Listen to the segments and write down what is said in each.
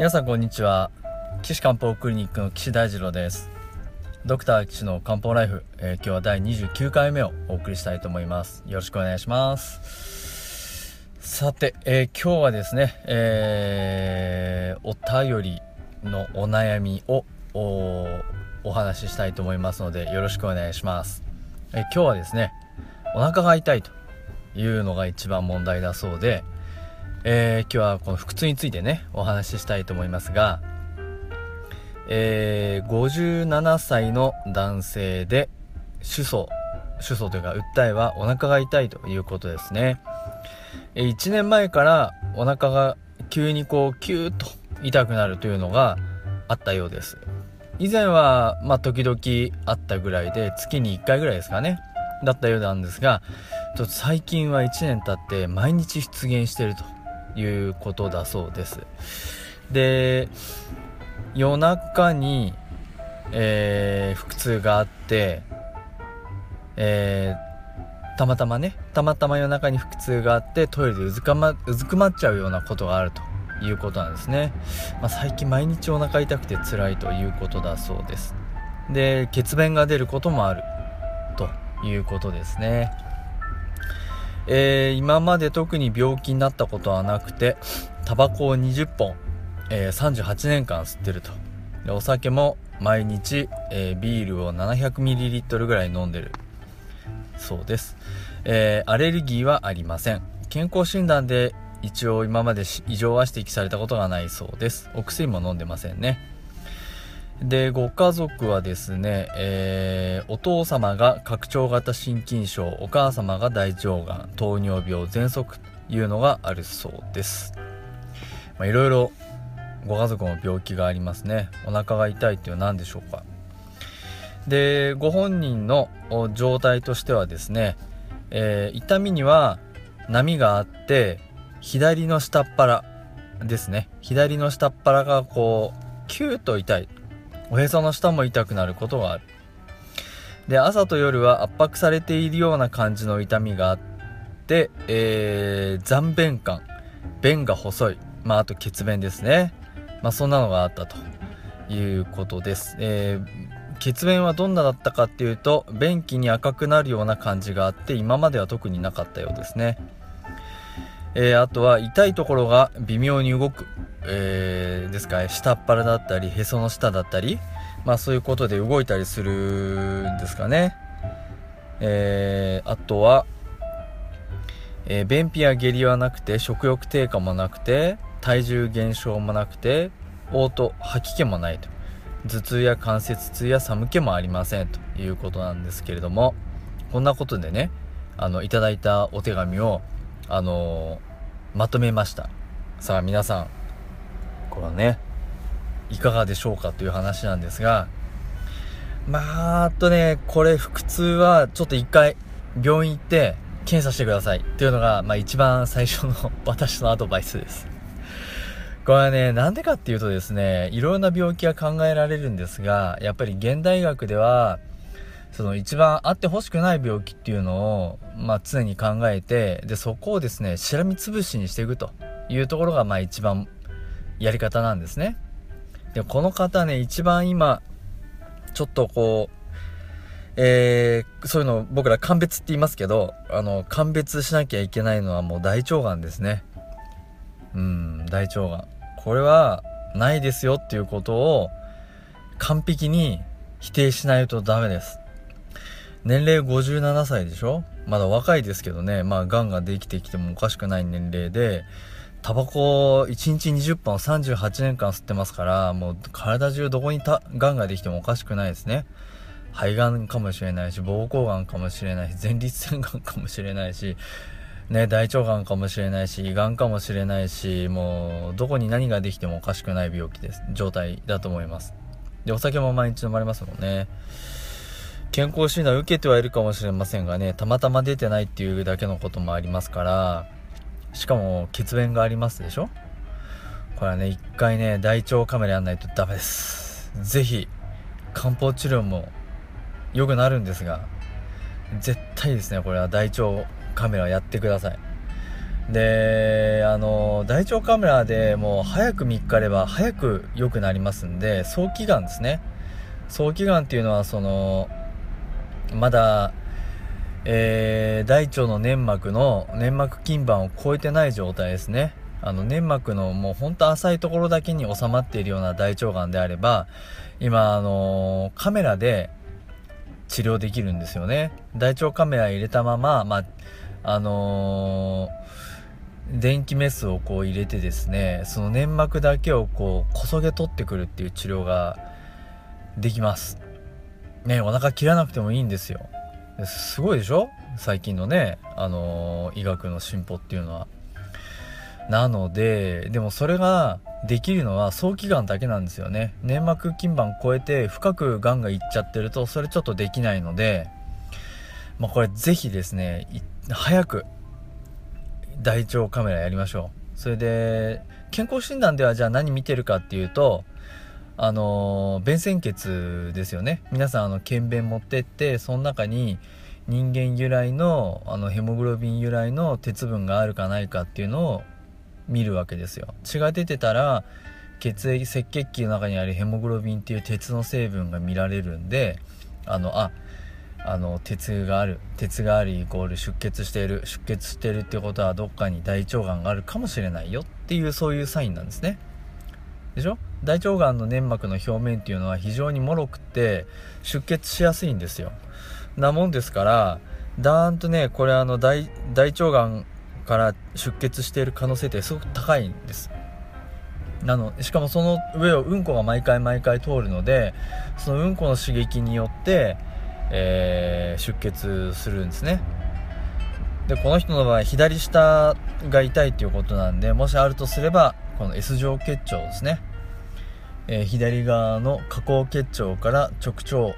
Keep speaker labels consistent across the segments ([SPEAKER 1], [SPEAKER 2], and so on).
[SPEAKER 1] 皆さんこんにちは。岸漢方クリニックの岸大二郎です。ドクター岸の漢方ライフ、えー、今日は第29回目をお送りしたいと思います。よろしくお願いします。さて、えー、今日はですね、えー、お便りのお悩みをお話ししたいと思いますのでよろしくお願いします、え今日はですねお腹が痛いというのが一番問題だそうでえー、今日はこの腹痛についてねお話ししたいと思いますが、えー、57歳の男性で主訴主訴というか訴えはお腹が痛いということですね、えー、1年前からお腹が急にこうキューッと痛くなるというのがあったようです。以前はまあ時々あったぐらいで月に1回ぐらいですかねだったようなんですがちょっと最近は1年経って毎日出現してると。いうことだそうです。で夜中に、えー、腹痛があって、えー、たまたまねたまたま夜中に腹痛があってトイレでうずかまうずくまっちゃうようなことがあるということなんですね、まあ、最近毎日お腹痛くて辛いということだそうです。で血便が出ることもあるということですね。えー、今まで特に病気になったことはなくてタバコを20本、えー、38年間吸ってると。でお酒も毎日、えー、ビールを 700ml ぐらい飲んでる。そうです、えアレルギーはありません。健康診断で一応今まで異常は指摘されたことがないそうです。お薬も飲んでませんね。でご家族はですね、えー、お父様が拡張型心筋症お母様が大腸がん糖尿病喘息というのがあるそうです。いろいろご家族も病気がありますね。お腹が痛いっていうのは何でしょうか。でご本人の状態としてはですね、えー、痛みには波があって左の下っ腹ですね。左の下っ腹がこうキューと痛い。おへその下も痛くなることがある。で朝と夜は圧迫されているような感じの痛みがあって、えー、残便感。便が細い、まあ、あと血便ですね、まあ、そんなのがあったと。いうことです、えー、血便はどんなだったかっていうと便器に赤くなるような感じがあって今までは特になかったようですね。えー、あとは痛いところが微妙に動く。えー、ですか？下っ腹だったりへその下だったりまあそういうことで動いたりするんですかね。えー、あとは、えー、便秘や下痢はなくて食欲低下もなくて体重減少もなくて嘔吐吐き気もないと。頭痛や関節痛や寒気もありませんということなんですけれどもこんなことでねあのいただいたお手紙をあのまとめました。さあ皆さんこれはねいかがでしょうかという話なんですがまあとねこれ腹痛はちょっと一回病院行って検査してください。っていうのが、まあ、一番最初の 私のアドバイスです。これはね、なんでかっていうとですね、いろんな病気が考えられるんですが、やっぱり現代学では、その一番あってほしくない病気っていうのを、まあ常に考えて、で、そこをですね、しらみつぶしにしていくというところが、まあ一番やり方なんですね。で、この方ね、一番今、ちょっとこう、えー、そういうの僕ら鑑別って言いますけど、あの、鑑別しなきゃいけないのはもう大腸がんですね。うん、大腸がん。これはないですよっていうことを完璧に否定しないとダメです。年齢57歳でしょ？まだ若いですけどね、まあ、癌ができてきてもおかしくない年齢で、タバコ1日20本38年間吸ってますから、もう体中どこにた癌ができてもおかしくないですね。肺がんかもしれないし、膀胱がんかもしれないし、前立腺がんかもしれないし、ね、大腸がんかもしれないし、胃がんかもしれないし、もう、どこに何ができてもおかしくない病気です。状態だと思います。で、お酒も毎日飲まれますもんね。健康診断受けてはいるかもしれませんがね、たまたま出てないっていうだけのこともありますから、しかも血便がありますでしょ？これはね一回ね大腸カメラやんないとダメです。是非漢方治療も良くなるんですが絶対ですねこれは大腸カメラやってください。であの大腸カメラでもう早く3日あれば早く良くなりますんで早期がんですね。早期がんっていうのはそのまだえー、大腸の粘膜の粘膜筋板を超えてない状態ですね。あの粘膜のもうほんと浅いところだけに収まっているような大腸がんであれば今あのー、カメラで治療できるんですよね。大腸カメラ入れたまままああのー、電気メスをこう入れてですねその粘膜だけをこうこそげ取ってくるっていう治療ができます。ねお腹切らなくてもいいんですよ。すごいでしょ？最近のねあのー、医学の進歩っていうのは。なのででもそれができるのは早期がんだけなんですよね。粘膜筋板超えて深くがんがいっちゃってるとそれちょっとできないのでまあ、これぜひですね早く大腸カメラやりましょう。それで健康診断ではじゃあ何見てるかっていうとあの便潜血ですよね。皆さんあの検便持ってってその中に人間由来のあのヘモグロビン由来の鉄分があるかないかっていうのを見るわけですよ。血が出てたら血液赤血球の中にあるヘモグロビンっていう鉄の成分が見られるんであのああの鉄がある鉄があるイコール出血している出血してるっていうことはどっかに大腸がんがあるかもしれないよっていうそういうサインなんですね。でしょ？大腸がんの粘膜の表面っていうのは非常に脆くて出血しやすいんですよ。なもんですからだーんとねこれあの大大腸がんから出血している可能性ってすごく高いんです。なのしかもその上をうんこが毎回毎回通るのでそのうんこの刺激によってえー、出血するんですね。でこの人の場合左下が痛いっていうことなんでもしあるとすればこの S 状結腸ですね、えー、左側の下行結腸から直腸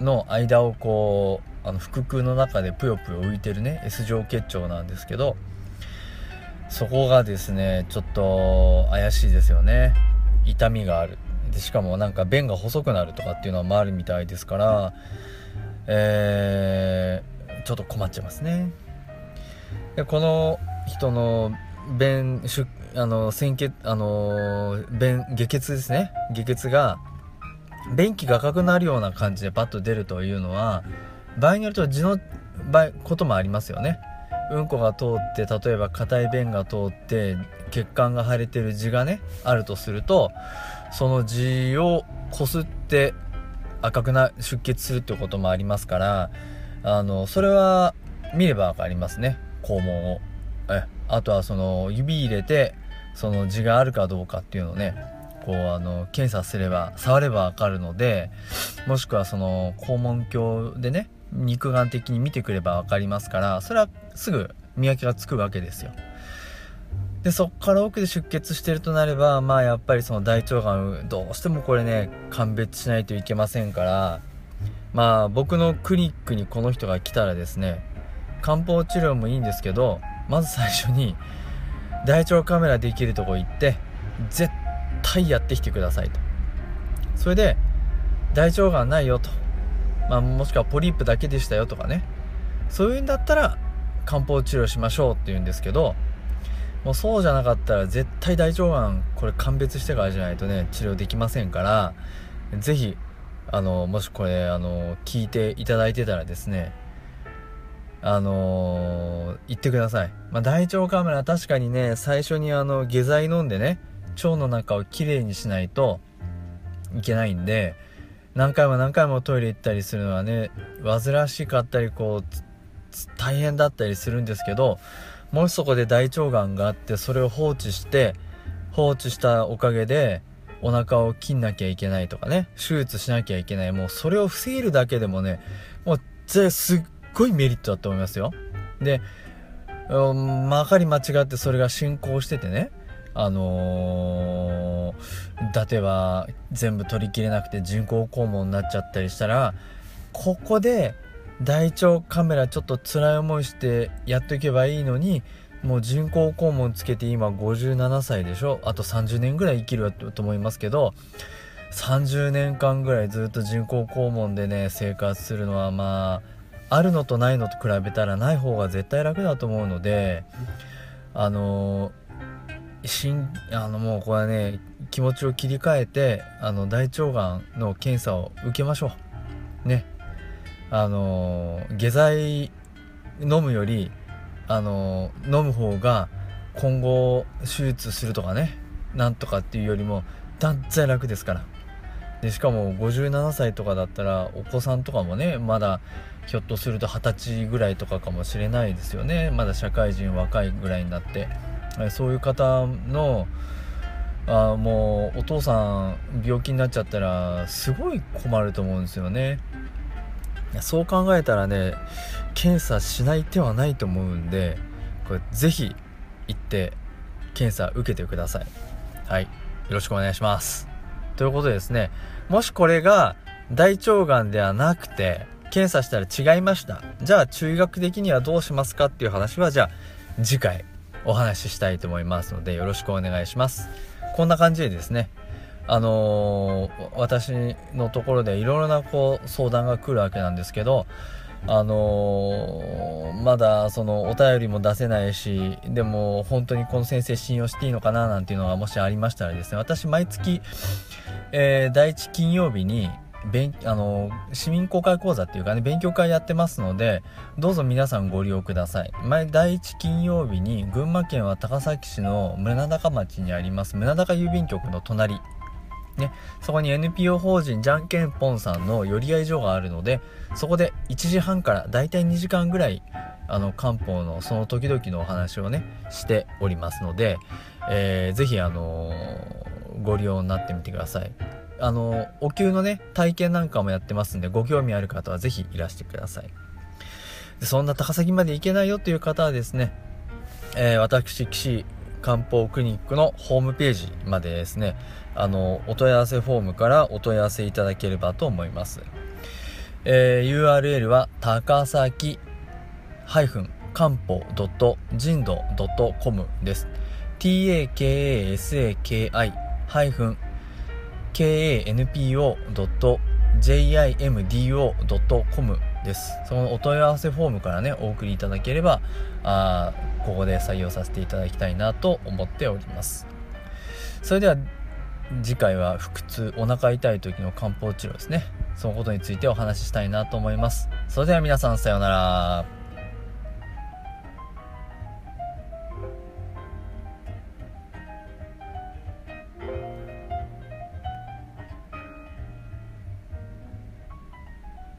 [SPEAKER 1] の間をこうあの腹腔の中でぷよぷよ浮いてるね S 状結腸なんですけどそこがですねちょっと怪しいですよね。痛みがある。でしかもなんか便が細くなるとかっていうのはもあるみたいですからえー、ちょっと困っちゃいますね。でこの人の便出あの鮮血あの便下血ですね。下血が便器が赤くなるような感じでパッと出るというのは場合によると痔の場合こともありますよね。うんこが通って例えば硬い便が通って血管が腫れてる痔がねあるとするとその痔をこすって赤くな出血するってこともありますからあのそれは見れば分かりますね。肛門を。えあとはその指入れてその痔があるかどうかっていうのをねこうあの検査すれば触れば分かるのでもしくはその肛門鏡でね肉眼的に見てくれば分かりますからそれはすぐ見分けがつくわけですよ。でそっから奥で出血してるとなればまあやっぱりその大腸がんどうしてもこれね鑑別しないといけませんからまあ僕のクリニックにこの人が来たらですね漢方治療もいいんですけどまず最初に大腸カメラできるとこ行って絶対やってきてくださいと。それで大腸がんないよと、まあ、もしくはポリープだけでしたよとかね。そういうんだったら漢方治療しましょうって言うんですけどもうそうじゃなかったら絶対大腸がんこれ鑑別してからじゃないとね治療できませんから是非あのもしこれあの聞いていただいてたらですねあのー、言ってください、まあ、大腸カメラ確かにね最初にあの下剤飲んでね腸の中をきれいにしないといけないんで何回も何回もトイレ行ったりするのはね煩わしかったりこう大変だったりするんですけどもしそこで大腸がんがあってそれを放置して放置したおかげでお腹を切んなきゃいけないとかね手術しなきゃいけないもうそれを防げるだけでもねもうすっごいメリットだと思いますよ。で、うん、まかり間違ってそれが進行しててね。あのー、例えば全部取りきれなくて人工肛門になっちゃったりしたらここで大腸カメラちょっと辛い思いしてやっとけばいいのにもう人工肛門つけて今57歳でしょ。あと30年ぐらい生きると思いますけど30年間ぐらいずっと人工肛門でね生活するのはまああるのとないのと比べたらない方が絶対楽だと思うのであのしんあのもうこれはね気持ちを切り替えてあの大腸がんの検査を受けましょう。ね。あの下剤飲むよりあの飲む方が今後手術するとかねなんとかっていうよりも断然楽ですから。でしかも57歳とかだったらお子さんとかもねまだひょっとすると二十歳ぐらいとかかもしれないですよね。まだ社会人若いぐらいになって。そういう方のあもうお父さん病気になっちゃったらすごい困ると思うんですよね。そう考えたらね検査しない手はないと思うんでこれぜひ行って検査受けてください。はい。よろしくお願いします。ということでですねもしこれが大腸がんではなくて検査したら違いました。じゃあ中医学的にはどうしますかっていう話はじゃあ次回お話ししたいと思いますのでよろしくお願いします。こんな感じでですねあのー、私のところでいろいろなこう相談が来るわけなんですけどあのー、まだそのお便りも出せないしでも本当にこの先生信用していいのかななんていうのがもしありましたらですね私毎月、えー、第1金曜日に勉あの市民公開講座っていうかね勉強会やってますのでどうぞ皆さんご利用ください。前第1金曜日に群馬県は高崎市の村高町にあります村高郵便局の隣。ね、そこに NPO 法人じゃんけんぽんさんの寄り合い所があるのでそこで1時半からだいたい2時間ぐらいあの漢方のその時々のお話をねしておりますので、えー、ぜひあのー、ご利用になってみてください。あのお灸のね体験なんかもやってますんでご興味ある方はぜひいらしてください。そんな高崎まで行けないよっていう方はですね、えー、私岸漢方クリニックのホームページまでですねあのお問い合わせフォームからお問い合わせいただければと思います、えー、URL は高崎漢方人道 .com です。Takasaki- kanpo.jimdo.com です。そのお問い合わせフォームからね、お送りいただければ、あここで採用させていただきたいなと思っております。それでは、次回は腹痛、お腹痛い時の漢方治療ですね。そのことについてお話ししたいなと思います。それでは皆さんさようなら。